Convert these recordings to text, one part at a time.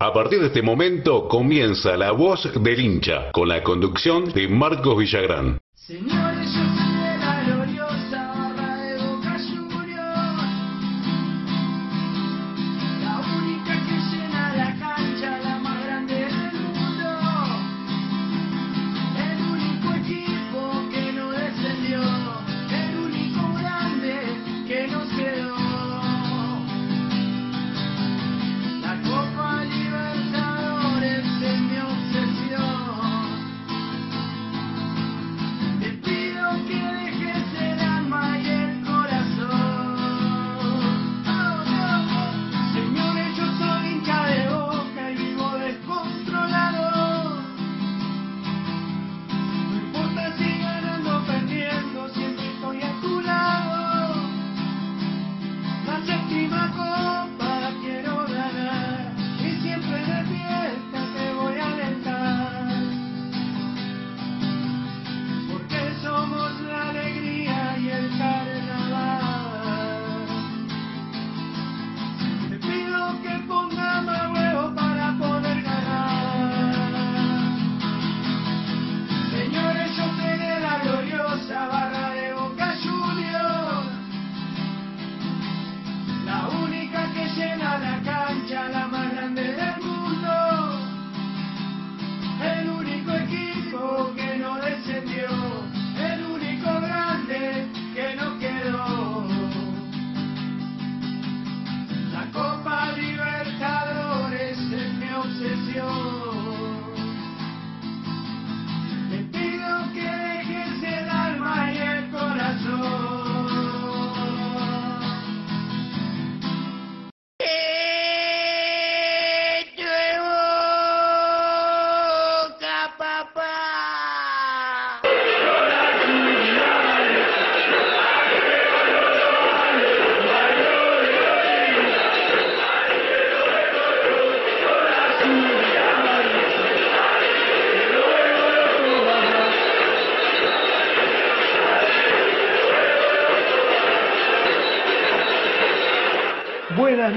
A partir de este momento comienza La Voz del Hincha, con la conducción de Marcos Villagrán.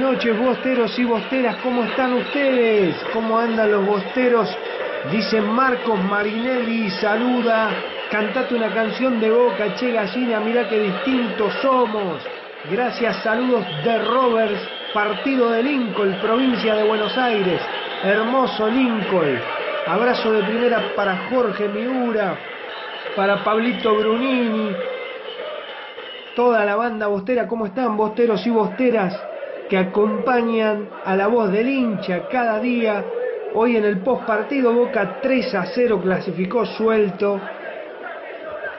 Noches, bosteros y bosteras, ¿cómo están ustedes? ¿Cómo andan los bosteros? Dice Marcos Marinelli, saluda, cantate una canción de boca, che gallina, mirá qué distintos somos. Gracias, saludos de Roberts, partido de Lincoln, provincia de Buenos Aires, hermoso Lincoln. Abrazo de primera para Jorge Miura, para Pablito Brunini, toda la banda bostera, ¿cómo están bosteros y bosteras que acompañan a la voz del hincha cada día? Hoy en el post partido Boca 3 a 0 clasificó suelto.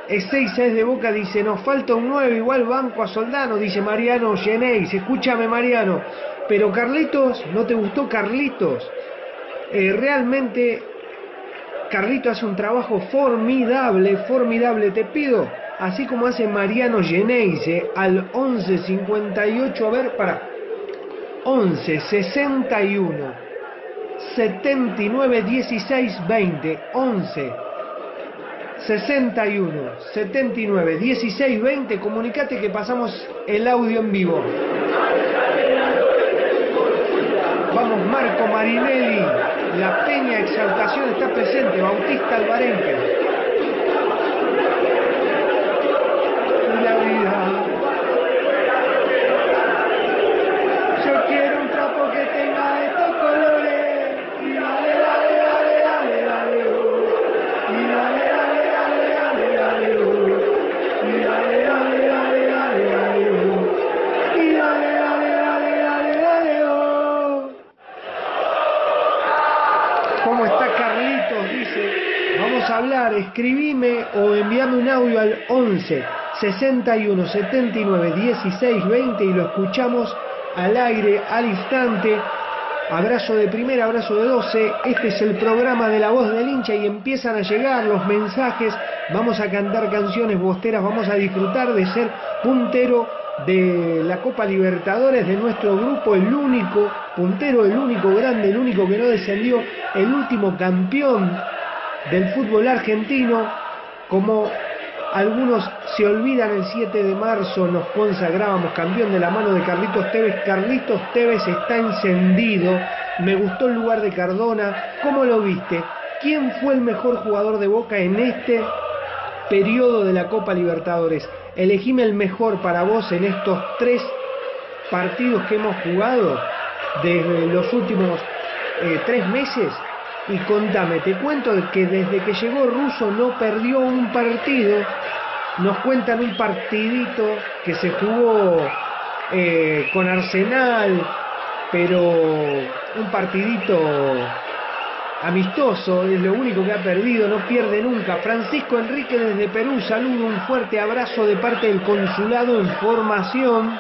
Es 6 es de Boca, dice, nos falta un 9, igual banco a Soldano, dice Mariano Genéis. Escúchame Mariano, pero Carlitos, ¿no te gustó Carlitos? Eh, realmente Carlitos hace un trabajo formidable, formidable. Te pido así como hace Mariano Geneise al 11 58, a ver, para 11 61 79 16 20 11 61 79 16 20 comunicate que pasamos el audio en vivo. Vamos Marco Marinelli. La peña exaltación está presente. Bautista Alvarenque la vida. Escribime o envíame un audio al 11 61 79 16 20 y lo escuchamos al aire, al instante. Abrazo de primera, abrazo de 12. Este es el programa de la voz del hincha y empiezan a llegar los mensajes. Vamos a cantar canciones bosteras, vamos a disfrutar de ser puntero de la Copa Libertadores de nuestro grupo, el único puntero, el único grande, el único que no descendió, el último campeón del fútbol argentino, como Algunos se olvidan el 7 de marzo, nos consagrábamos campeón de la mano de Carlitos Tevez. Carlitos Tevez está encendido. Me gustó el lugar de Cardona. ¿Cómo lo viste? ¿Quién fue el mejor jugador de Boca en este periodo de la Copa Libertadores? Elegime el mejor para vos en estos tres partidos que hemos jugado desde los últimos eh, tres meses. Y contame, te cuento que desde que llegó Russo no perdió un partido. Nos cuentan un partidito que se jugó eh, con Arsenal, pero un partidito amistoso, es lo único que ha perdido, no pierde nunca. Francisco Enrique desde Perú, saludo, un fuerte abrazo de parte del consulado en formación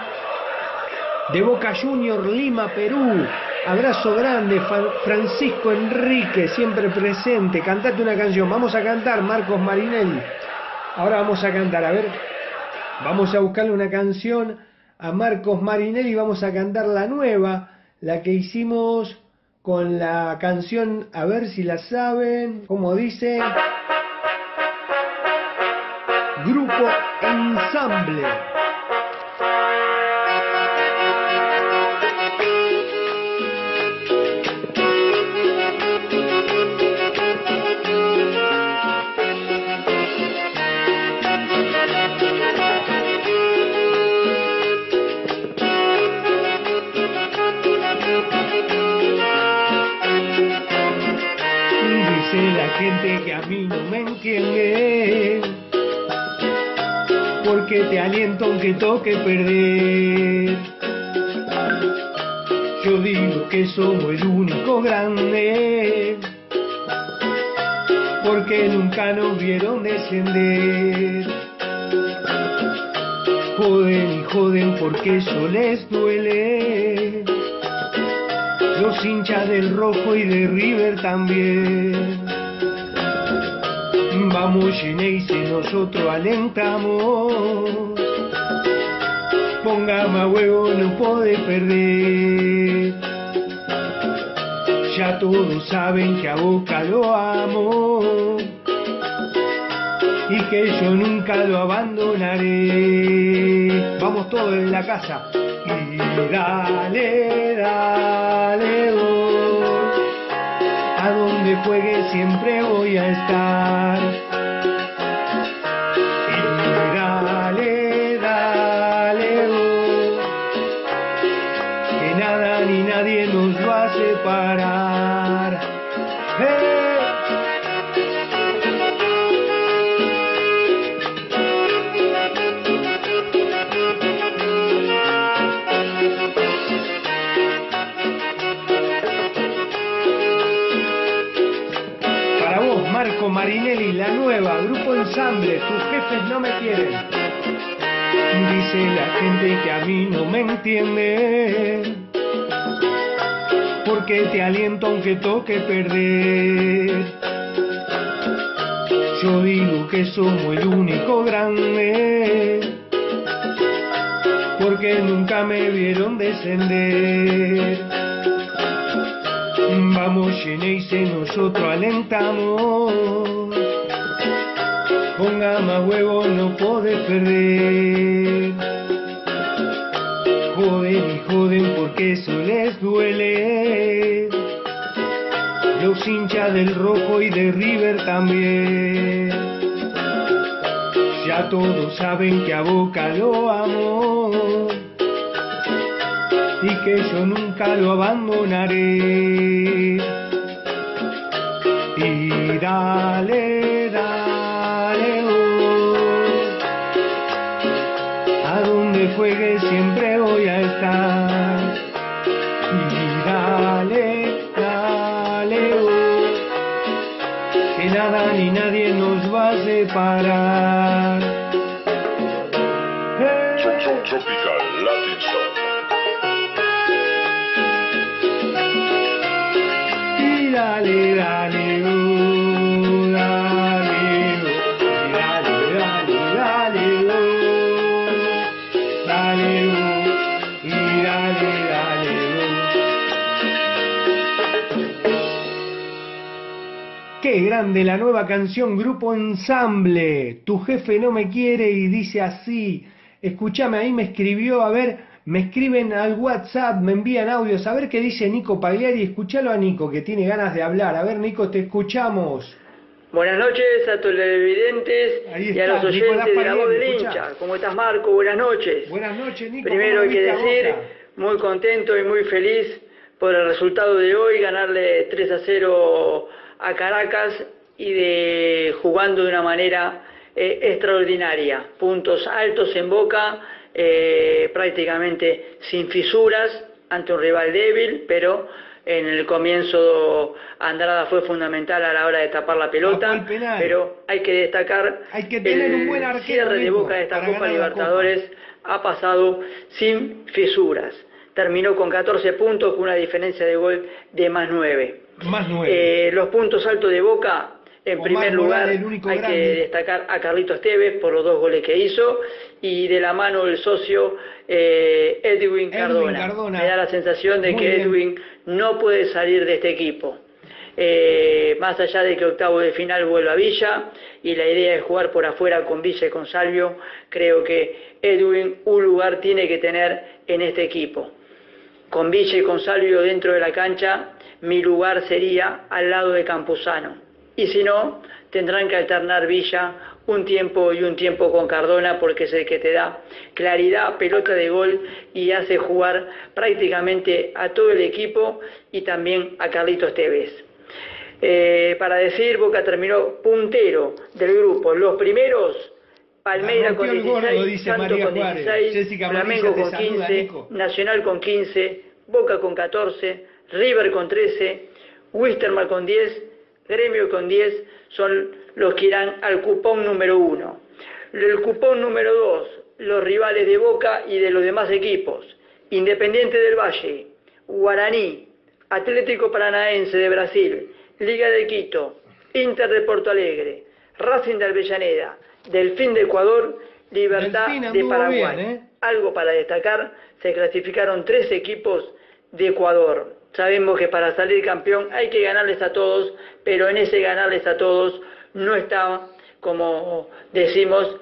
de Boca Junior Lima, Perú. Abrazo grande, Francisco Enrique, siempre presente. Cantate una canción, vamos a cantar, Marcos Marinelli. Ahora vamos a cantar, a ver, vamos a buscarle una canción a Marcos Marinelli, vamos a cantar la nueva, la que hicimos con la canción, a ver si la saben, como dice, Grupo Ensamble. Me entiende. Porque te aliento aunque toque perder. Yo digo que somos el único grande. Porque nunca nos vieron descender. Joden y joden porque eso les duele. Los hinchas del rojo y de River también. Vamos si nosotros alentamos. Ponga más huevo, no puede perder. Ya todos saben que a Boca lo amo y que yo nunca lo abandonaré. Vamos todos en la casa y dale, dale, A donde juegue siempre voy a estar. Dice la gente que a mí no me entiende porque te aliento aunque toque perder. Yo digo que somos el único grande, porque nunca me vieron descender. Vamos, Geneise, nosotros alentamos. Ponga más huevo, no podés perder. Joden y joden porque eso les duele. Los hinchas del rojo y de River también. Ya todos saben que a Boca lo amo y que yo nunca lo abandonaré. Y juegue siempre voy a estar. Y dale, dale, oh, que nada ni nadie nos va a separar. Grande la nueva canción Grupo Ensamble. Tu jefe no me quiere y dice así. Escúchame, ahí me escribió, a ver, me escriben al WhatsApp, me envían audios, a ver qué dice Nico Pagliari. Escúchalo a Nico, que tiene ganas de hablar. A ver, Nico, te escuchamos. Buenas noches a todos los televidentes y a los Nicolás oyentes de la voz del hincha. ¿Cómo estás, Marco? Buenas noches. Buenas noches, Nico. Primero ¿cómo hay que decir, Boca? muy contento y muy feliz por el resultado de hoy, ganarle 3 a 0 a Caracas y de jugando de una manera eh, extraordinaria. Puntos altos en Boca, eh, prácticamente sin fisuras ante un rival débil, pero en el comienzo Andrada fue fundamental a la hora de tapar la pelota, pero hay que destacar Hay que tener el un buen cierre de Boca de esta Copa Libertadores ha pasado sin fisuras. Terminó con 14 puntos con una diferencia de gol de más 9. Más nueve. Eh, los puntos altos de Boca, en Omar primer lugar, Morales, hay grande. que destacar a Carlitos Tevez por los dos goles que hizo y de la mano el socio eh, Edwin, Edwin Cardona. Cardona. Me da la sensación de Muy que bien. Edwin no puede salir de este equipo. Eh, más allá de que octavo de final vuelva a Villa y la idea es jugar por afuera con Villa y con Salvio, creo que Edwin un lugar tiene que tener en este equipo. Con Villa y con Salvio dentro de la cancha, mi lugar sería al lado de Campuzano. Y si no, tendrán que alternar Villa un tiempo y un tiempo con Cardona porque es el que te da claridad, pelota de gol y hace jugar prácticamente a todo el equipo y también a Carlitos Tevez. Eh, para decir, Boca terminó puntero del grupo. Los primeros, Palmeira La con rompió el gordo, 16, dice Santos María con Juárez. 16, Jessica Flamengo con saluda, 15, Nico. Nacional con 15, Boca con 14, River con 13, Wisterman con 10, Gremio con 10, son los que irán al cupón número 1. El cupón número 2, los rivales de Boca y de los demás equipos. Independiente del Valle, Guaraní, Atlético Paranaense de Brasil, Liga de Quito, Inter de Porto Alegre, Racing de Avellaneda, Delfín de Ecuador, Libertad de Paraguay. bien, ¿eh? Algo para destacar, se clasificaron tres equipos de Ecuador. Sabemos que para salir campeón hay que ganarles a todos, pero en ese ganarles a todos no estaban, como decimos,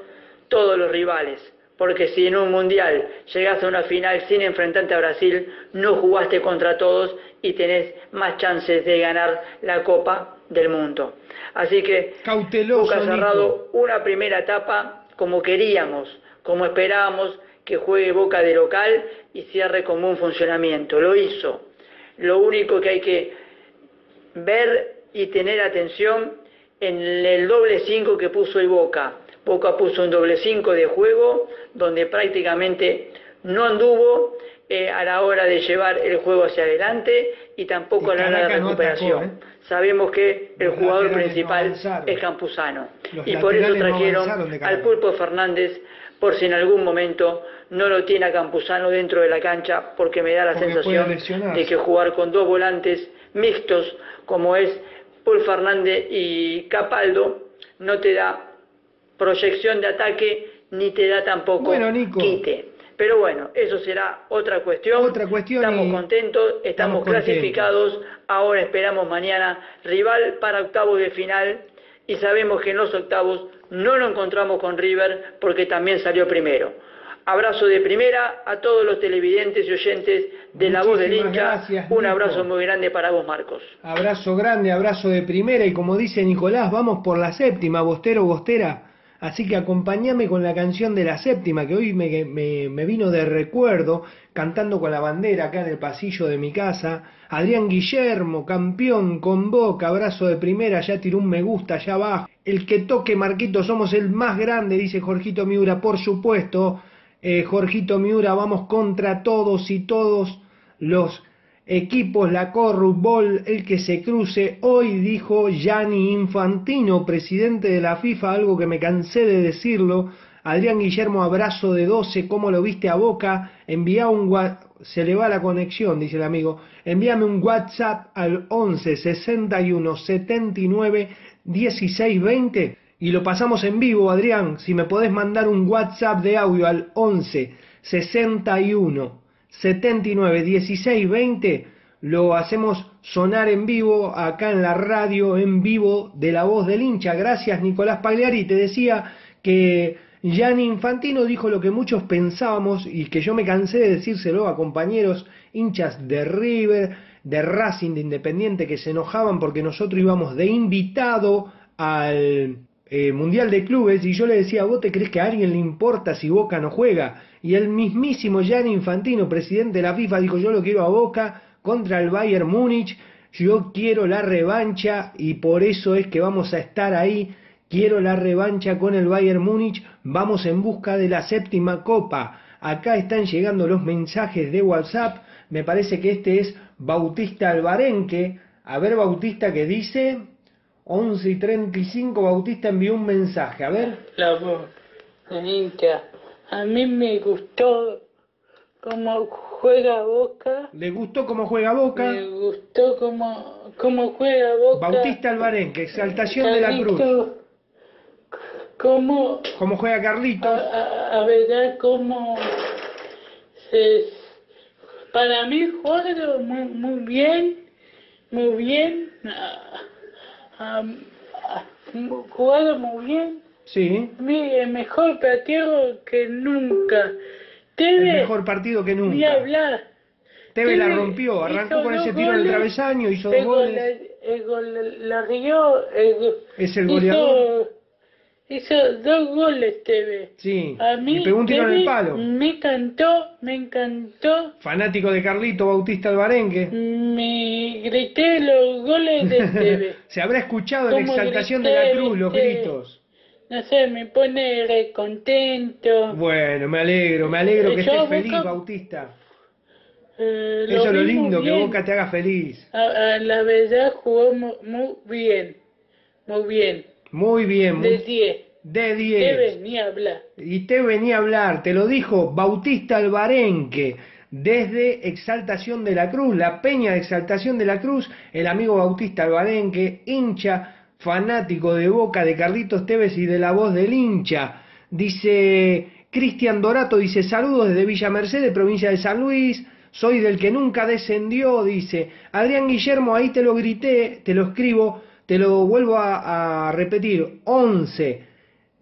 todos los rivales. Porque si en un mundial llegas a una final sin enfrentarte a Brasil, no jugaste contra todos y tenés más chances de ganar la Copa del Mundo. Así que Cauteloso, Boca cerrado una primera etapa como queríamos, como esperábamos que juegue Boca de local y cierre con un funcionamiento. Lo hizo. Lo único que hay que ver y tener atención en el doble 5 que puso el Boca. Boca puso un doble 5 de juego donde prácticamente no anduvo eh, a la hora de llevar el juego hacia adelante y tampoco Y a la hora de no recuperación. atacó, ¿eh? Sabemos que el Los jugador no principal es Campuzano Los y por eso no trajeron al. Pulpo Fernández por si en algún momento no lo tiene a Campuzano dentro de la cancha porque me da la Porque sensación de que jugar con dos volantes mixtos como es Paul Fernández y Capaldo no te da proyección de ataque ni te da tampoco Bueno, Nico. quite. Pero bueno, eso será otra cuestión. Otra cuestión Estamos contentos, estamos, estamos contentos. clasificados. Ahora esperamos mañana rival para octavos de final y sabemos que en los octavos no lo encontramos con River porque también salió primero. Abrazo de primera a todos los televidentes y oyentes de La Voz del Hincha. gracias, Un abrazo muy grande para vos, Marcos. Abrazo grande, abrazo de primera y como dice Nicolás, vamos por la séptima, Bostero, Bostera. Así que acompáñame con la canción de la séptima que hoy me, me- me vino de recuerdo, cantando con la bandera acá en el pasillo de mi casa. Adrián Guillermo, campeón con boca, abrazo de primera, ya tiró un me gusta allá abajo. El que toque Marquito, somos el más grande, dice Jorgito Miura, por supuesto. Eh, Jorgito Miura, vamos contra todos y todos los equipos, la Corrupbol, el que se cruce. Hoy dijo Gianni Infantino, presidente de la FIFA, algo que me cansé de decirlo. Adrián Guillermo, abrazo de 12, ¿cómo lo viste a Boca? Envía un se le va la conexión, dice el amigo. Envíame un WhatsApp al 11 61 79 16 20 y lo pasamos en vivo, Adrián. Si me podés mandar un WhatsApp de audio al 11 61 79 16 20, lo hacemos sonar en vivo acá en la radio, en vivo de la voz del hincha. Gracias Nicolás Pagliari. Te decía que Gianni Infantino dijo lo que muchos pensábamos y que yo me cansé de decírselo a compañeros hinchas de River, de Racing, de Independiente, que se enojaban porque nosotros íbamos de invitado al eh, Mundial de Clubes y yo le decía, ¿vos te crees que a alguien le importa si Boca no juega? Y el mismísimo Gianni Infantino, presidente de la FIFA, dijo, yo lo quiero a Boca contra el Bayern Múnich, yo quiero la revancha y por eso es que vamos a estar ahí Quiero la revancha con el Bayern Múnich. Vamos en busca de la séptima copa. Acá están llegando los mensajes de WhatsApp. Me parece que este es Bautista Albarenque. A ver, Bautista, ¿qué dice? 11 y 35, Bautista envió un mensaje. A ver. La voz, hincha. A mí me gustó cómo juega Boca. ¿Le gustó cómo juega Boca? Me gustó cómo, cómo juega Boca. Bautista Albarenque, exaltación de la cruz. ¿Cómo, ¿Cómo juega Carlito? A, a, ver cómo se, para mí juega muy, muy bien, muy bien, juega muy bien. Sí. el mejor partido que nunca. el mejor partido que nunca. Ni hablar. Teve la rompió, arrancó con ese tiro en el travesaño, hizo dos goles. El gol, la rió, el, es el goleador. Hizo dos goles TV. Sí. A mí y pegó un tiro en el palo. Me encantó, me encantó. Fanático de Carlito Bautista Albarenque. Me grité los goles de TV. Se habrá escuchado en Exaltación de la Cruz los gritos. No sé, me pone re contento. Bueno, me alegro, me alegro que estés feliz, Bautista. Eh, Eso es lo lindo, que Boca te haga feliz. A, a la verdad jugó muy bien, muy bien. Muy bien. De 10. De 10. Te venía a hablar. Y te venía a hablar, te lo dijo Bautista Albarenque, desde Exaltación de la Cruz, la peña de Exaltación de la Cruz, el amigo Bautista Albarenque, hincha, fanático de Boca, de Carlitos Tevez y de la voz del hincha. Dice Cristian Dorato, dice saludos desde Villa Mercedes, provincia de San Luis. Soy del que nunca descendió, dice. Adrián Guillermo, ahí te lo grité, te lo escribo te lo vuelvo a, repetir, 11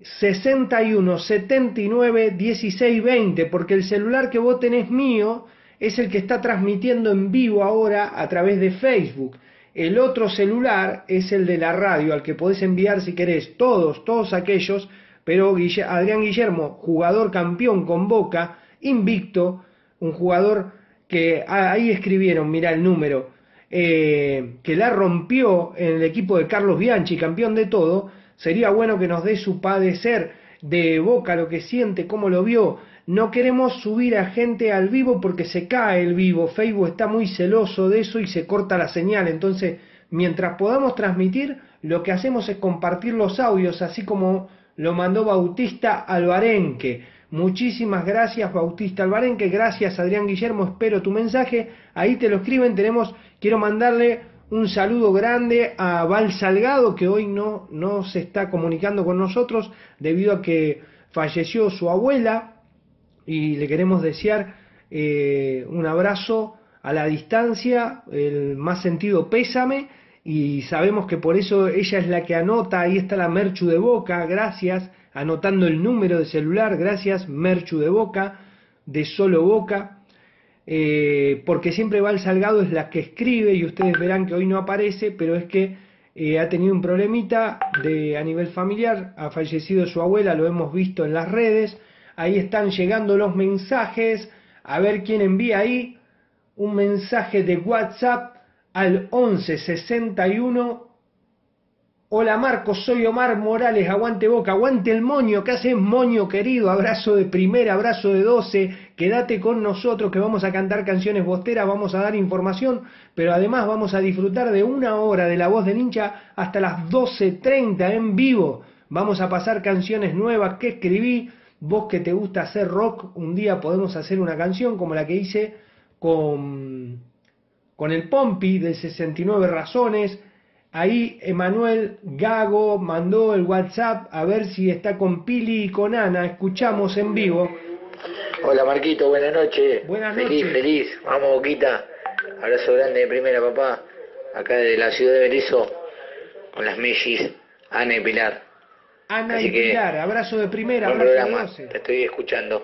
61 79 16 20, porque el celular que vos tenés mío es el que está transmitiendo en vivo ahora a través de Facebook. El otro celular es el de la radio, al que podés enviar si querés todos, todos aquellos, pero Adrián Guillermo, jugador campeón con Boca, invicto, un jugador que ahí escribieron, mira el número, eh, que la rompió en el equipo de Carlos Bianchi, campeón de todo, sería bueno que nos dé su padecer de boca, lo que siente, cómo lo vio. No queremos subir a gente al vivo porque se cae el vivo. Facebook está muy celoso de eso y se corta la señal. Entonces, mientras podamos transmitir, lo que hacemos es compartir los audios, así como lo mandó Bautista Albarenque. Muchísimas gracias Bautista Albarenque, gracias Adrián Guillermo, espero tu mensaje, ahí te lo escriben, tenemos, quiero mandarle un saludo grande a Val Salgado que hoy no, no se está comunicando con nosotros debido a que falleció su abuela. Y le queremos desear eh, un abrazo a la distancia, el más sentido pésame. Y sabemos que por eso ella es la que anota, ahí está la Merchu de Boca, gracias anotando el número de celular, gracias, Merchu de Boca, de Solo Boca, eh, porque siempre Val Salgado es la que escribe y ustedes verán que hoy no aparece, pero es que eh, ha tenido un problemita de, a nivel familiar, ha fallecido su abuela, lo hemos visto en las redes, ahí están llegando los mensajes, a ver quién envía ahí un mensaje de WhatsApp al 11 61 Hola Marcos, soy Omar Morales, aguante boca, aguante el moño, ¿qué haces moño querido? Abrazo de primera, abrazo de doce, quédate con nosotros que vamos a cantar canciones bosteras, vamos a dar información, pero además vamos a disfrutar de una hora de la voz del hincha hasta las 12.30 en vivo. Vamos a pasar canciones nuevas que escribí, vos que te gusta hacer rock, un día podemos hacer una canción como la que hice con, con el Pompi de 69 razones, Ahí Emanuel Gago mandó el WhatsApp a ver si está con Pili y con Ana. Escuchamos en vivo. Hola Marquito, buenas noches. Buenas feliz, noches. feliz. Vamos, Boquita. Abrazo grande de primera, papá. Acá de la ciudad de Berizo, con las mellis, Ana y Pilar. Ana Así y Pilar, abrazo de primera, Buen abrazo programa, te estoy escuchando.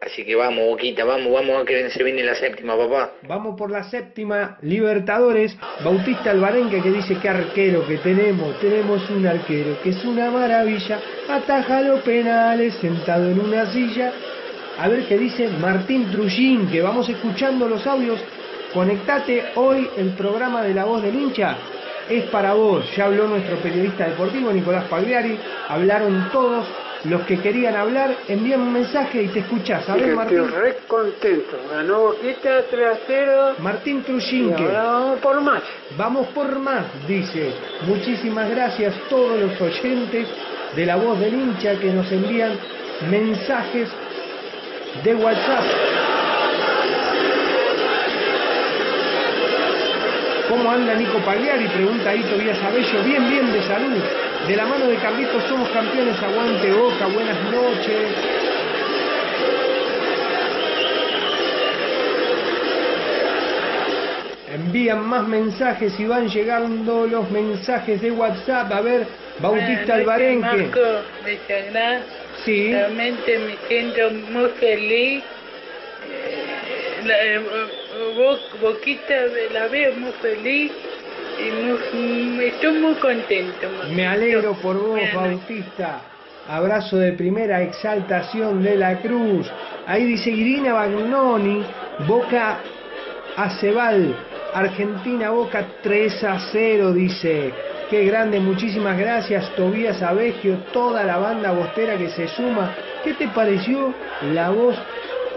Así que vamos, Boquita, vamos, vamos a que se viene la séptima, papá. Vamos por la séptima Libertadores. Bautista Albarenque que dice que arquero que tenemos. Tenemos un arquero que es una maravilla. Ataja los penales sentado en una silla. A ver qué dice Martín Trullín, que vamos escuchando los audios. Conectate hoy el programa de La Voz del Hincha. Es para vos. Ya habló nuestro periodista deportivo Nicolás Pagliari. Hablaron todos. Los que querían hablar, envían un mensaje y te escuchás. A ver, Estoy Martín. re contento. Ganó Boquita 3 a 0. Martín Trujinque. vamos por más. Vamos por más, dice. Muchísimas gracias a todos los oyentes de la voz del hincha que nos envían mensajes de WhatsApp. ¿Cómo anda Nico Pagliari? Pregunta ahí Tobías Abello. Bien, bien, de salud. De la mano de Carlitos somos campeones. Aguante Boca. Buenas noches. Envían más mensajes y van llegando los mensajes de WhatsApp. A ver, Bautista Albarenque. Marco de. Sí. Realmente me siento muy feliz. La, eh, Bo- Boquita la veo muy feliz estoy muy contento. Me alegro por vos. Bautista. Abrazo de primera exaltación de la cruz. Ahí dice Irina Bagnoni, Boca Acebal, Argentina Boca 3 a 0, dice. Qué grande, muchísimas gracias, Tobías Abegio, toda la banda bostera que se suma. ¿Qué te pareció la voz,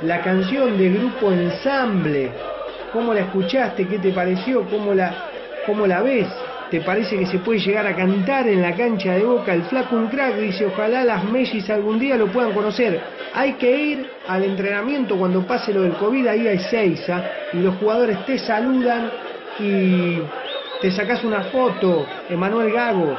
la canción de grupo ensamble? ¿Cómo la escuchaste? ¿Qué te pareció? ¿Cómo la, cómo la ves? ¿Te parece que se puede llegar a cantar en la cancha de Boca? El flaco un crack dice, ojalá las Mellis algún día lo puedan conocer. Hay que ir al entrenamiento cuando pase lo del COVID, ahí hay seis, ¿ah? y los jugadores te saludan y te sacas una foto, Emanuel Gago.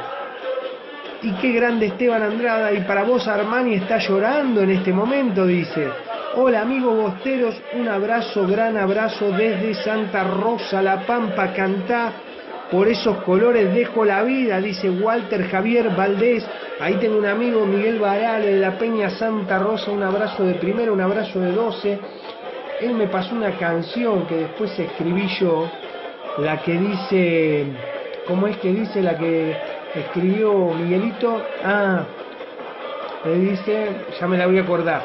Y qué grande Esteban Andrada, y para vos Armani está llorando en este momento, dice. Hola amigos bosteros, un abrazo, gran abrazo desde Santa Rosa, La Pampa, cantá. Por esos colores dejo la vida, dice Walter Javier Valdés. Ahí tengo un amigo, Miguel Varale de la Peña Santa Rosa, un abrazo de primero, un abrazo de 12. Él me pasó una canción que después escribí yo, la que dice, ¿cómo es que dice la que escribió Miguelito? Ah, le dice, ya me la voy a acordar.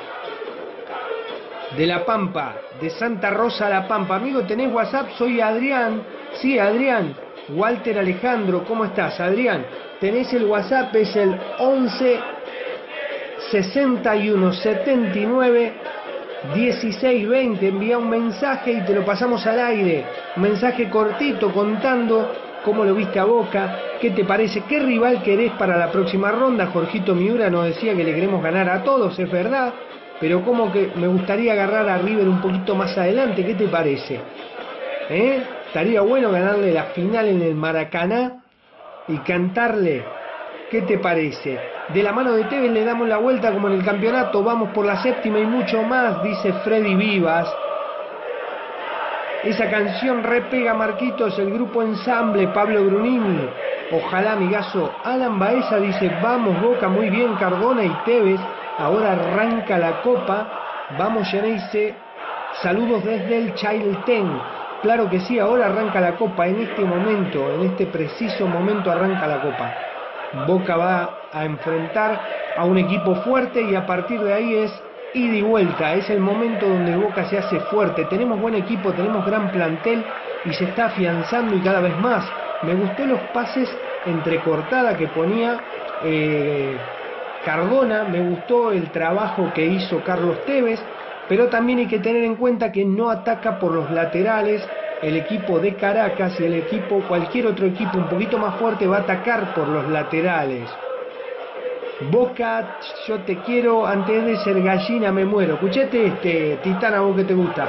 De La Pampa, de Santa Rosa La Pampa. Amigo, ¿tenés WhatsApp? Soy Adrián. Sí, Adrián. Walter Alejandro, ¿cómo estás, Adrián? Tenés el WhatsApp, es el 11 61 79 16 20. Envía un mensaje y te lo pasamos al aire. Un mensaje cortito contando cómo lo viste a Boca, qué te parece, qué rival querés para la próxima ronda. Jorgito Miura nos decía que le queremos ganar a todos, es verdad, pero como que me gustaría agarrar a River un poquito más adelante, ¿qué te parece? ¿Eh? Estaría bueno ganarle la final en el Maracaná y cantarle. ¿Qué te parece? De la mano de Tevez le damos la vuelta como en el campeonato, vamos por la séptima y mucho más, dice Freddy Vivas. Esa canción repega Marquitos, el grupo ensamble, Pablo Brunini. Ojalá, amigazo. Alan Baeza dice, vamos Boca, muy bien, Cardona y Tevez. Ahora arranca la copa. Vamos, Geneise. Saludos desde el Chailten. Claro que sí, ahora arranca la copa. En este momento, en este preciso momento arranca la copa. Boca va a enfrentar a un equipo fuerte y a partir de ahí es ida y vuelta. Es el momento donde Boca se hace fuerte. Tenemos buen equipo, tenemos gran plantel y se está afianzando y cada vez más. Me gustó los pases entrecortada que ponía eh, Cardona, me gustó el trabajo que hizo Carlos Tevez, pero también hay que tener en cuenta que no ataca por los laterales. El equipo de Caracas y el equipo, cualquier otro equipo un poquito más fuerte va a atacar por los laterales. Boca, yo te quiero, antes de ser gallina me muero. Escuchate este, Titana, vos que te gusta.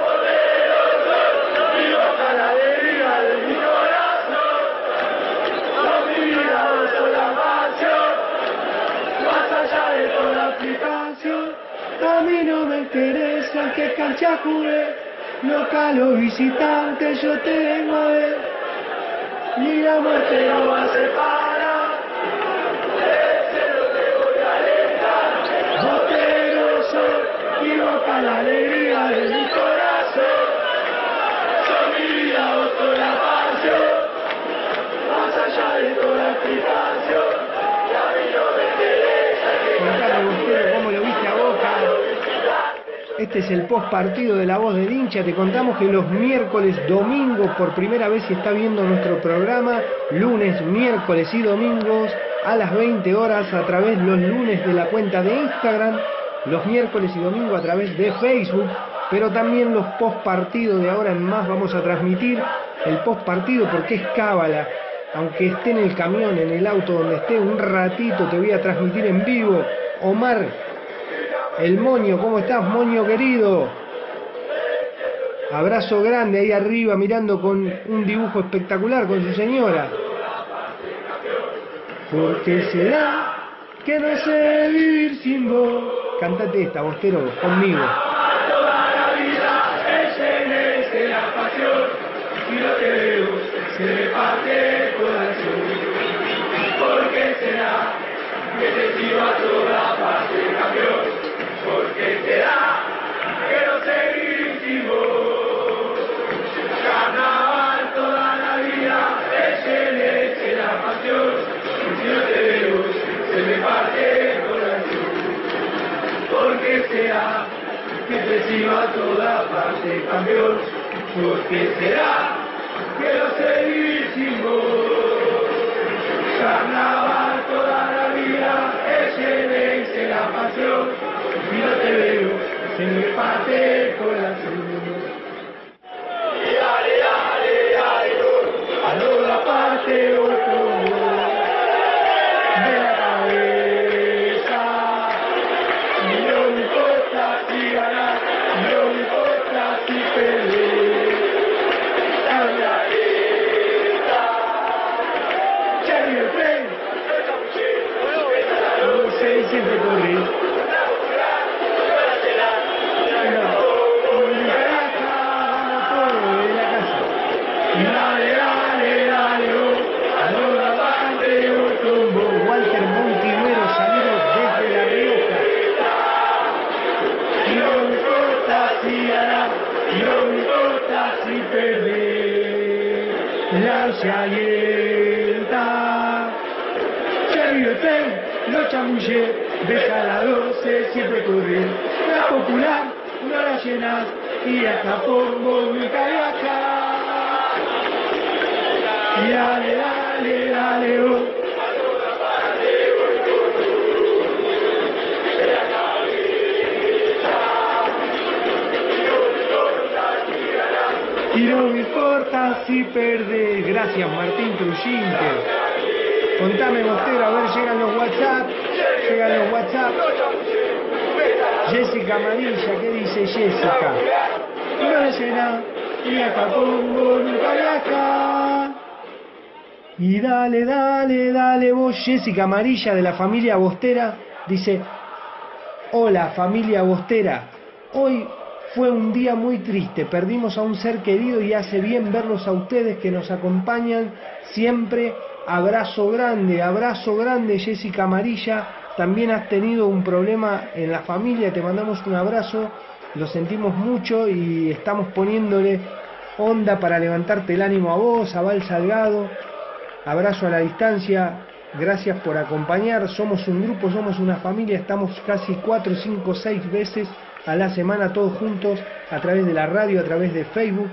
A mí no me interesa qué cancha jugué, local o visitante, yo te vengo a ver. Ni la muerte no va a separar. Botero soy, y boca la Este es el post partido de La Voz del Hincha. Te contamos que los miércoles, domingos, por primera vez si está viendo nuestro programa, lunes, miércoles y domingos a las 20 horas a través los lunes de la cuenta de Instagram, los miércoles y domingos a través de Facebook, pero también los post partidos de ahora en más vamos a transmitir el post partido porque es cábala. Aunque esté en el camión, en el auto, donde esté un ratito, te voy a transmitir en vivo. Omar, el moño, ¿cómo estás, moño querido? Abrazo grande ahí arriba mirando con un dibujo espectacular con su señora. ¿Por qué será que no sé vivir sin vos? Cantate esta, Bostero, conmigo. Se me parte el corazón. ¿Por qué será que te que te sigo a toda parte, campeón? ¿Por qué será que no sé sin? Carnaval toda la vida, es la pasión. Si no te veo, se me parte el corazón. Siempre correr. La popular no la llenas y hasta pongo mi caraca. Y dale, dale, dale, oh. Y no me importa si perdés. Gracias, Martín Trujinter. Contame, Bostero, a ver, llegan los WhatsApp. Llegan los WhatsApp. Jessica Amarilla, ¿qué dice Jessica? Y dale, dale, dale, vos, Jessica Amarilla de la familia Bostera, dice, hola familia Bostera, hoy fue un día muy triste, perdimos a un ser querido y hace bien verlos a ustedes que nos acompañan siempre. Abrazo grande, abrazo grande Jessica Amarilla, también has tenido un problema en la familia, te mandamos un abrazo, lo sentimos mucho y estamos poniéndole onda para levantarte el ánimo a vos, a Val Salgado. Abrazo a la distancia, gracias por acompañar. Somos un grupo, somos una familia, estamos casi 4, 5, 6 veces a la semana todos juntos a través de la radio, a través de Facebook,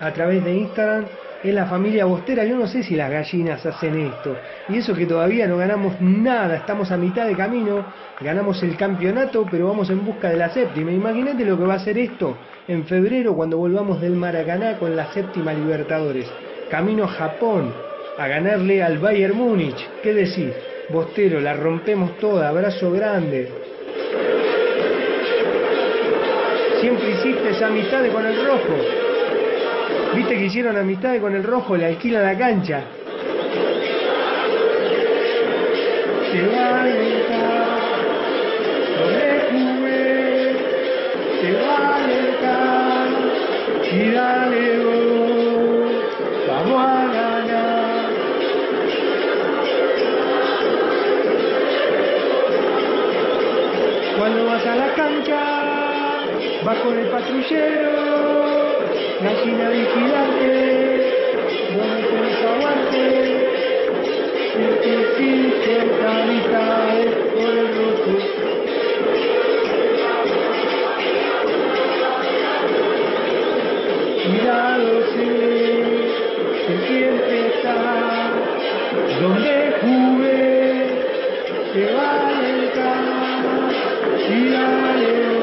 a través de Instagram. Es la familia Bostera, yo no sé si las gallinas hacen esto. Y eso que todavía no ganamos nada, estamos a mitad de camino, ganamos el campeonato, pero vamos en busca de la séptima. Imagínate lo que va a ser esto en febrero cuando volvamos del Maracaná con la séptima Libertadores. Camino a Japón, a ganarle al Bayern Múnich. ¿Qué decís? Bostero, la rompemos toda, abrazo grande. Siempre hiciste amistades con el rojo. Viste que hicieron amistades con el rojo, le alquilan la cancha. Se va a alentar, donde jugué, se va a alentar, y dale vos, vamos a ganar. Cuando vas a la cancha, vas con el patrullero, gallina vigilante, donde tenés aguante, el que sí cierta amistades por el rojo. Mirado se, se siente está, donde jugué, se va a alentar, y dale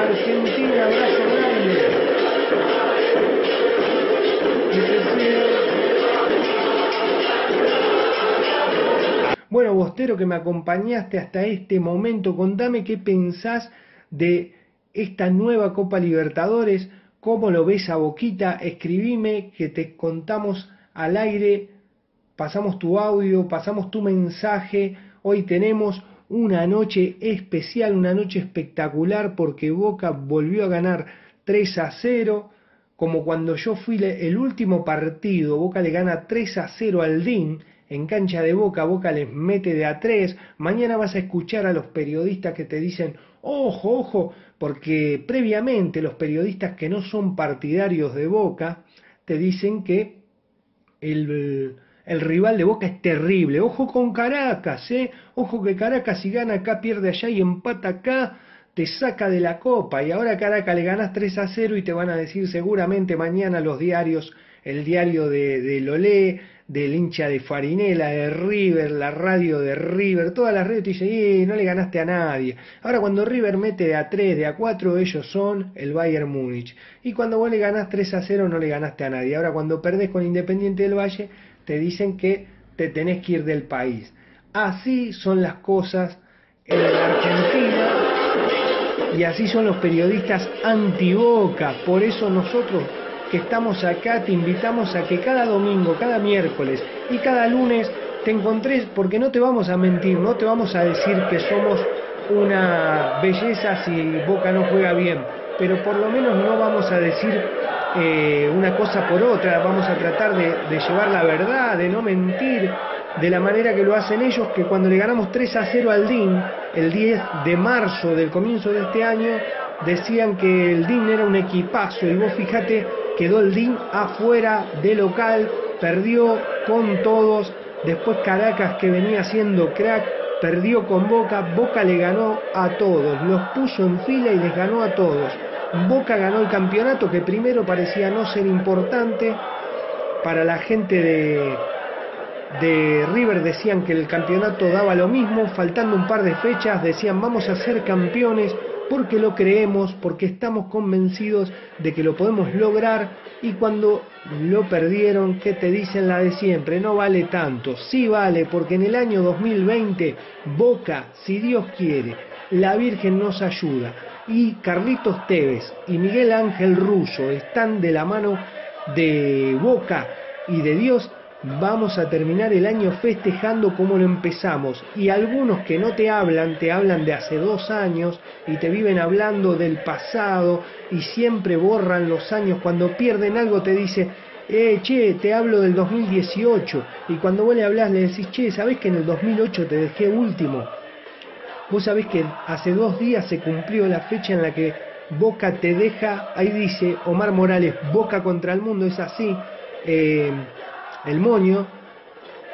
Argentina, abrazo grande. Bueno, Bostero, que me acompañaste hasta este momento, contame qué pensás de esta nueva Copa Libertadores, cómo lo ves a Boquita, escribime que te contamos al aire, pasamos tu audio, pasamos tu mensaje, hoy tenemos una noche especial, una noche espectacular porque Boca volvió a ganar 3 a 0, como cuando yo fui el último partido, Boca le gana 3 a 0 al DIN, en cancha de Boca, Boca les mete de a 3, mañana vas a escuchar a los periodistas que te dicen, ojo, ojo, porque previamente los periodistas que no son partidarios de Boca te dicen que el, el rival de Boca es terrible. Ojo con Caracas, ¿eh? Ojo que Caracas si gana acá, pierde allá y empata acá, te saca de la copa. Y ahora Caracas le ganas 3 a 0 y te van a decir seguramente mañana los diarios, el diario de, de Lolé, del hincha de Farinela, de River, la radio de River, todas las redes te dicen, eh, no le ganaste a nadie. Ahora cuando River mete de a 3, de a 4, ellos son el Bayern Múnich. Y cuando vos le ganás 3 a 0, no le ganaste a nadie. Ahora cuando perdés con Independiente del Valle, te dicen que te tenés que ir del país. Así son las cosas en la Argentina y así son los periodistas anti-boca. Por eso nosotros que estamos acá te invitamos a que cada domingo, cada miércoles y cada lunes te encontres, porque no te vamos a mentir, no te vamos a decir que somos una belleza si Boca no juega bien, pero por lo menos no vamos a decir eh, una cosa por otra, vamos a tratar de, llevar la verdad, de no mentir, de la manera que lo hacen ellos, que cuando le ganamos 3 a 0 al DIN, el 10 de marzo del comienzo de este año, decían que el DIN era un equipazo, y vos fíjate, quedó el DIN afuera de local, perdió con todos, después Caracas que venía siendo crack, perdió con Boca, Boca le ganó a todos, los puso en fila y les ganó a todos. Boca ganó el campeonato que primero parecía no ser importante. Para la gente de, de River decían que el campeonato daba lo mismo, faltando un par de fechas decían vamos a ser campeones porque lo creemos, porque estamos convencidos de que lo podemos lograr y cuando lo perdieron, ¿qué te dicen la de siempre? No vale tanto, sí vale porque en el año 2020 Boca, si Dios quiere, la Virgen nos ayuda y Carlitos Tevez y Miguel Ángel Russo están de la mano de Boca y de Dios, vamos a terminar el año festejando como lo empezamos. Y algunos que no te hablan, te hablan de hace dos años y te viven hablando del pasado y siempre borran los años. Cuando pierden algo te dice, eh, che, te hablo del 2018. Y cuando vos le hablas le decís, che, ¿sabés que en el 2008 te dejé último? Vos sabés que hace dos días se cumplió la fecha en la que Boca te deja, ahí dice Omar Morales, Boca contra el mundo, es así, eh, el moño,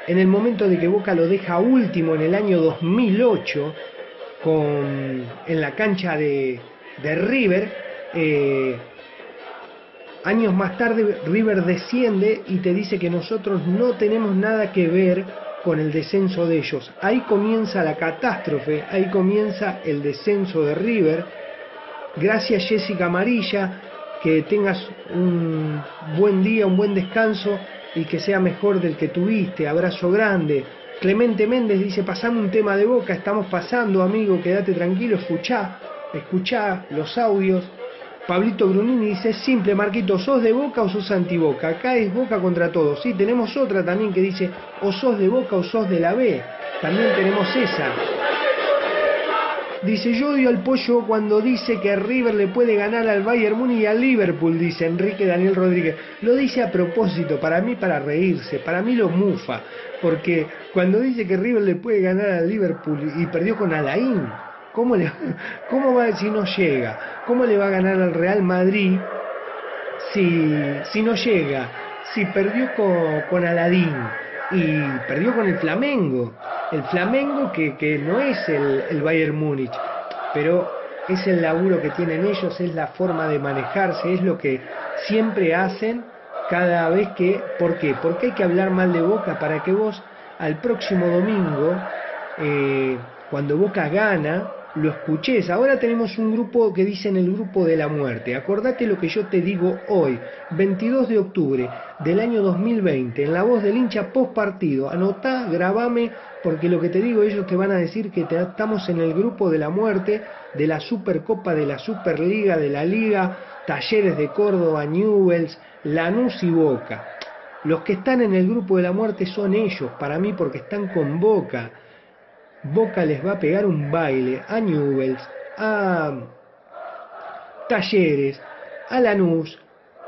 en el momento de que Boca lo deja último en el año 2008, con, en la cancha de, de River, eh, años más tarde River desciende y te dice que nosotros no tenemos nada que ver con el descenso de ellos. Ahí comienza la catástrofe, ahí comienza el descenso de River. Gracias Jessica Amarilla, que tengas un buen día, un buen descanso y que sea mejor del que tuviste. Abrazo grande. Clemente Méndez dice, pasame un tema de boca, estamos pasando, amigo, quédate tranquilo, escuchá, escuchá los audios. Pablito Brunini dice, es simple, Marquito, ¿sos de Boca o sos anti-Boca? Acá es Boca contra todos. Sí, tenemos otra también que dice, o sos de Boca o sos de la B. También tenemos esa. Dice, yo odio al pollo cuando dice que River le puede ganar al Bayern Múnich y al Liverpool, dice Enrique Daniel Rodríguez. Lo dice a propósito, para mí para reírse, para mí lo mufa, porque cuando dice que River le puede ganar al Liverpool y perdió con Alain, ¿cómo, le, cómo va si no llega? ¿Cómo le va a ganar al Real Madrid si, si no llega? Si perdió con, con Aladín y perdió con el Flamengo. El Flamengo que, no es el, el, Bayern Múnich, pero es el laburo que tienen ellos, es la forma de manejarse, es lo que siempre hacen cada vez que... ¿Por qué? Porque hay que hablar mal de Boca para que vos al próximo domingo, eh, cuando Boca gana, lo escuches. Ahora tenemos un grupo que dicen el grupo de la muerte. Acordate lo que yo te digo hoy, 22 de octubre del año 2020, en la voz del hincha post partido. Anotá, grabame, porque lo que te digo ellos te van a decir que te, estamos en el grupo de la muerte, de la Supercopa, de la Superliga, de la Liga, Talleres de Córdoba, Newells, Lanús y Boca. Los que están en el grupo de la muerte son ellos, para mí, porque están con Boca. Boca les va a pegar un baile a Newells, a Talleres, a Lanús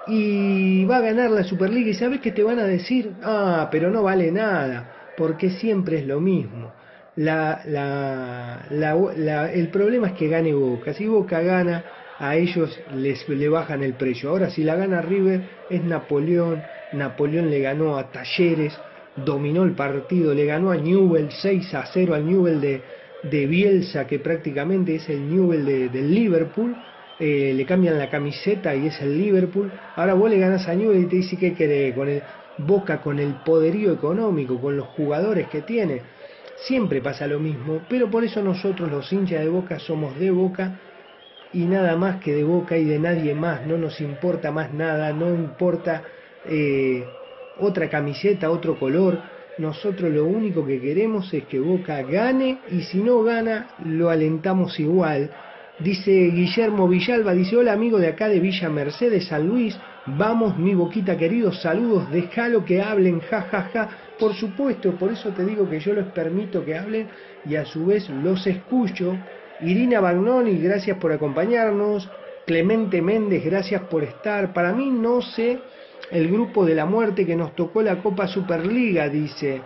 y va a ganar la Superliga. ¿Y sabes qué te van a decir? Ah, pero no vale nada, porque siempre es lo mismo. La, la, la, el problema es que gane Boca. Si Boca gana, a ellos les le bajan el precio. Ahora, si la gana River, es Napoleón. Napoleón le ganó a Talleres dominó el partido, le ganó a Newell 6 a 0 al Newell de, de Bielsa, que prácticamente es el Newell de, del Liverpool. Eh, le cambian la camiseta y es el Liverpool. Ahora vos le ganas a Newell y te dice que querés con el Boca, con el poderío económico, con los jugadores que tiene. Siempre pasa lo mismo, pero por eso nosotros los hinchas de Boca somos de Boca y nada más que de Boca y de nadie más. No nos importa más nada, no importa eh, otra camiseta, otro color. Nosotros lo único que queremos es que Boca gane y si no gana lo alentamos igual. Dice Guillermo Villalba, dice hola amigo de acá de Villa Mercedes, San Luis, vamos mi boquita querido, saludos, déjalo que hablen, ja ja ja. Por supuesto, por eso te digo que yo les permito que hablen y a su vez los escucho. Irina Bagnoni, gracias por acompañarnos. Clemente Méndez, gracias por estar. Para mí no sé el grupo de la muerte que nos tocó la Copa Superliga, dice.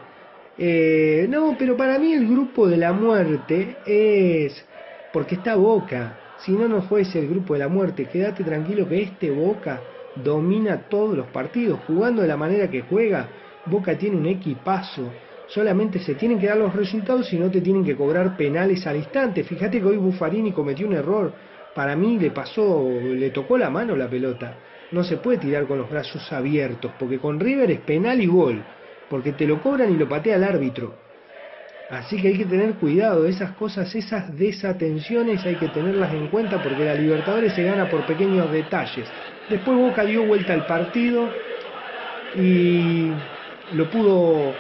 Eh, no, pero para mí el grupo de la muerte es porque está Boca. Si no, no fuese el grupo de la muerte. Quédate tranquilo que este Boca domina todos los partidos. Jugando de la manera que juega, Boca tiene un equipazo. Solamente se tienen que dar los resultados y no te tienen que cobrar penales al instante. Fíjate que hoy Buffarini cometió un error. Para mí le pasó, le tocó la mano la pelota no se puede tirar con los brazos abiertos, porque con River es penal y gol, porque te lo cobran y lo patea el árbitro. Así que hay que tener cuidado, esas cosas, esas desatenciones hay que tenerlas en cuenta porque la Libertadores se gana por pequeños detalles. Después Boca dio vuelta al partido y lo pudo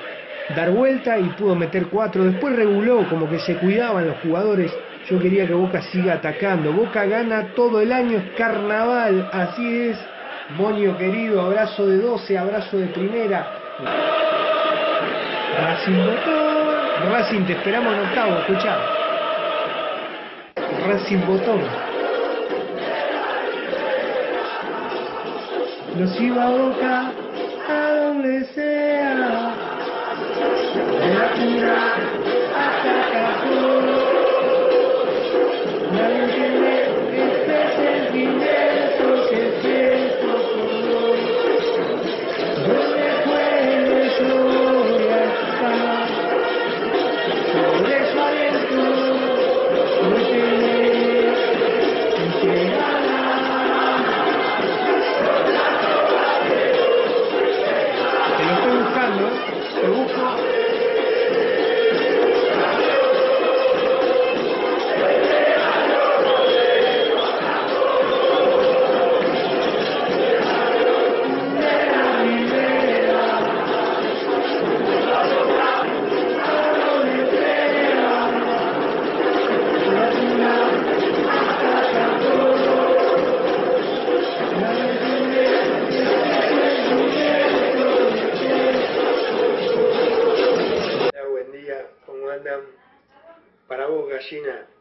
dar vuelta y pudo meter cuatro. Después reguló, como que se cuidaban los jugadores. Yo quería que Boca siga atacando. Boca gana todo el año, es carnaval, así es. Bonio querido, abrazo de 12, abrazo de primera. Racing Botón. Racing, te esperamos en octavo, escuchá. Racing Botón. Los iba a boca a donde sea. De la cuna hasta Cajón. Nadie entiende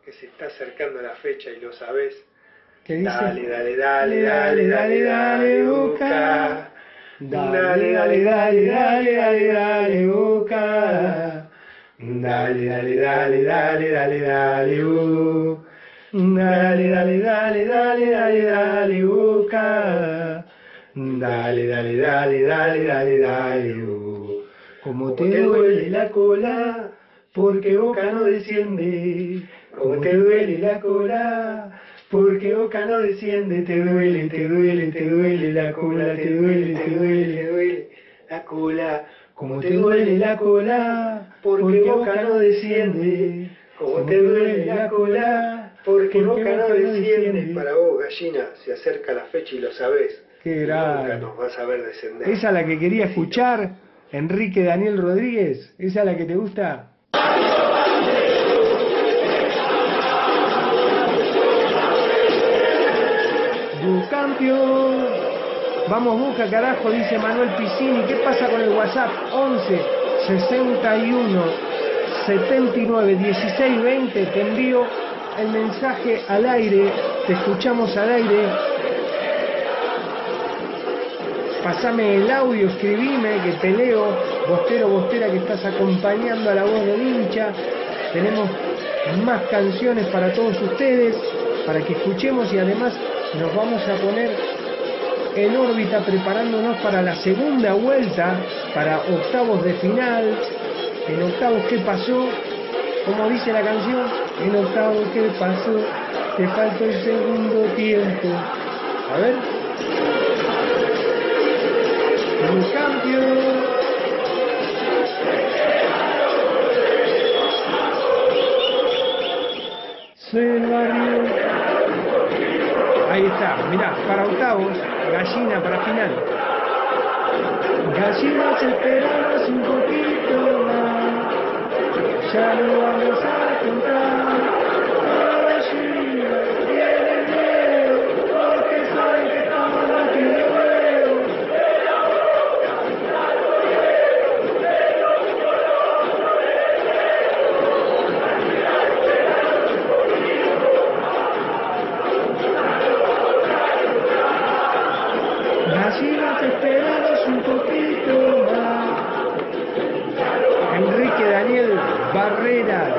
que se está acercando la fecha y lo sabes. ¿Qué dice? Dale, dale, dale, dale, dale, dale, Boca. Dale, dale, dale, dale, dale, dale, Boca. Dale, dale, dale, dale, dale, dale, uh. Dale, dale, dale, dale, dale, dale, Boca. Dale, dale, dale, dale, dale, dale, uh. Como te duele la cola, porque Boca no desciende. Como te duele la cola, porque Boca no desciende. Te duele, te duele, te duele la cola, te duele, te duele, te duele la cola. Como te duele la cola, porque Boca no desciende. Como te duele la cola, porque Boca no desciende. Para vos, gallina, se acerca la fecha y lo sabés. Qué Boca grande. nos va a saber descender. ¿Esa es la que quería escuchar? Enrique Daniel Rodríguez. ¿Esa es la que te gusta? Campeón. Vamos Boca carajo, dice Manuel Piscini. ¿Qué pasa con el WhatsApp? 11 61 79 16 20. Te envío el mensaje al aire. Te escuchamos al aire. Pasame el audio, escribime, que te leo, bostero, bostera que estás acompañando a la voz del hincha. Tenemos más canciones para todos ustedes, para que escuchemos y además nos vamos a poner en órbita preparándonos para la segunda vuelta, para octavos de final. En octavos, ¿qué pasó? Como dice la canción, en octavos, ¿qué pasó? Te falta el segundo tiempo. A ver. Un cambio. Soy el barrio. Ahí está, mirá, para octavos, gallina para final. Gallinas esperamos un poquito más. Ya lo vamos a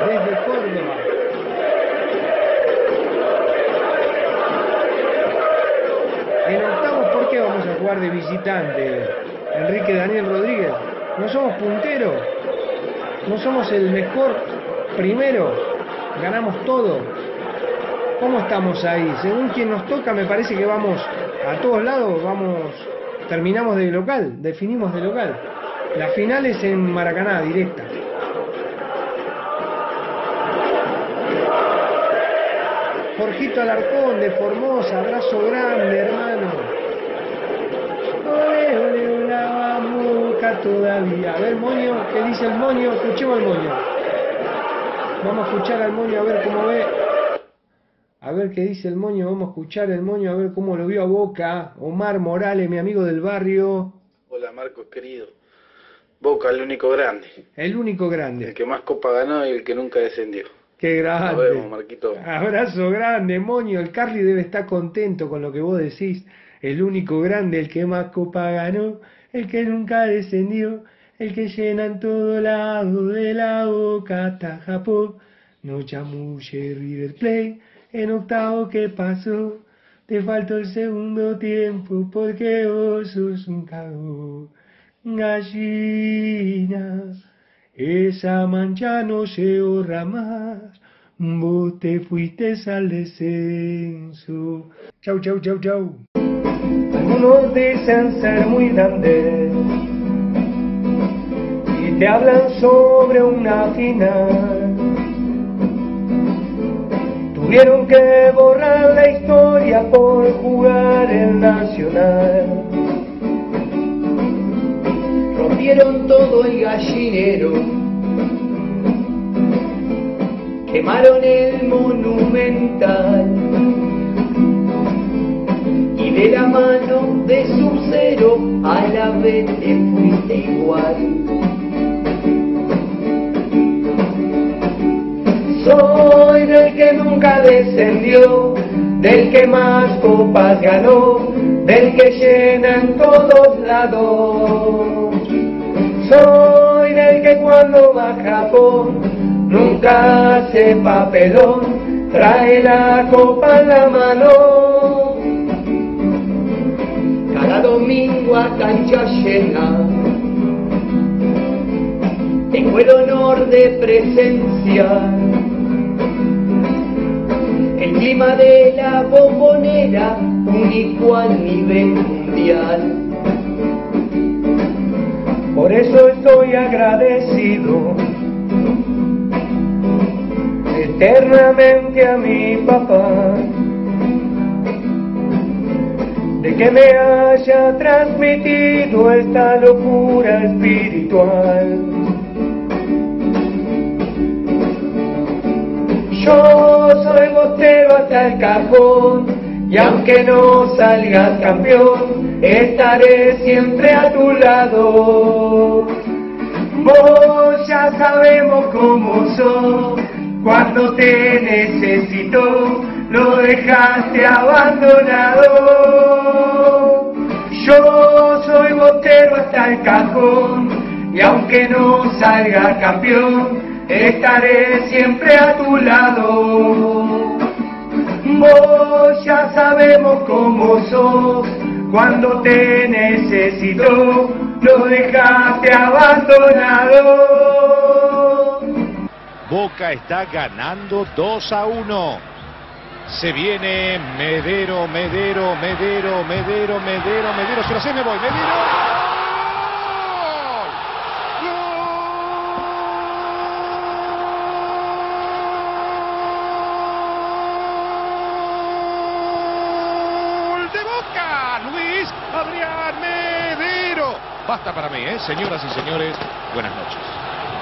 desde Córdoba. En octavos, ¿por qué vamos a jugar de visitante? Enrique Daniel Rodríguez. No somos punteros. No somos el mejor primero. Ganamos todo. ¿Cómo estamos ahí? Según quien nos toca, me parece que vamos a todos lados, vamos, terminamos de local, definimos de local. La final es en Maracaná, directa. Jorgito Alarcón de Formosa, abrazo grande, hermano. Ole, ole, vamos, Boca todavía. A ver, Moño, ¿qué dice el Moño? Escuchemos al Moño. Vamos a escuchar al Moño a ver cómo ve. A ver qué dice el Moño, vamos a escuchar el Moño a ver cómo lo vio a Boca. Omar Morales, mi amigo del barrio. Hola Marcos querido. Boca, el único grande. El único grande. El que más copa ganó y el que nunca descendió. Qué Nos grande. vemos, Marquito. Abrazo grande, Moño. El Carly debe estar contento con lo que vos decís. El único grande, el que más copa ganó, el que nunca descendió, el que llena en todo lado de la boca hasta Japón. No chamulle River Play, en octavo que pasó. Te faltó el segundo tiempo porque vos sos un cagón. Gallina, esa mancha no se borra más. Vos te fuiste al descenso. Chau, chau, chau, chau. Algunos dicen ser muy grandes y te hablan sobre una final. Tuvieron que borrar la historia por jugar el Nacional. Rompieron todo el gallinero, quemaron el monumental y de la mano de su cero a la vez te fuiste igual. Soy del que nunca descendió, del que más copas ganó, del que llena en todos lados. Soy del que cuando va a Japón nunca hace papelón, trae la copa en la mano. Cada domingo a cancha llena, tengo el honor de presenciar el clima de la bombonera único a nivel mundial. Por eso estoy agradecido eternamente a mi papá de que me haya transmitido esta locura espiritual. Yo soy bostero hasta el cajón y aunque no salgas campeón, estaré siempre a tu lado. Vos ya sabemos cómo sos, cuando te necesito, lo dejaste abandonado. Yo soy bostero hasta el cajón y aunque no salga campeón, estaré siempre a tu lado. Vos ya sabemos cómo sos, cuando te necesito, lo dejaste abandonado. Boca está ganando 2 a 1. Se viene Medero, Medero, Medero, Medero, Medero, Medero. Se lo sé, me voy. Medero. ¡Gol de Boca! Luis Adrián Medero. Basta para mí, ¿eh? Señoras y señores, buenas noches.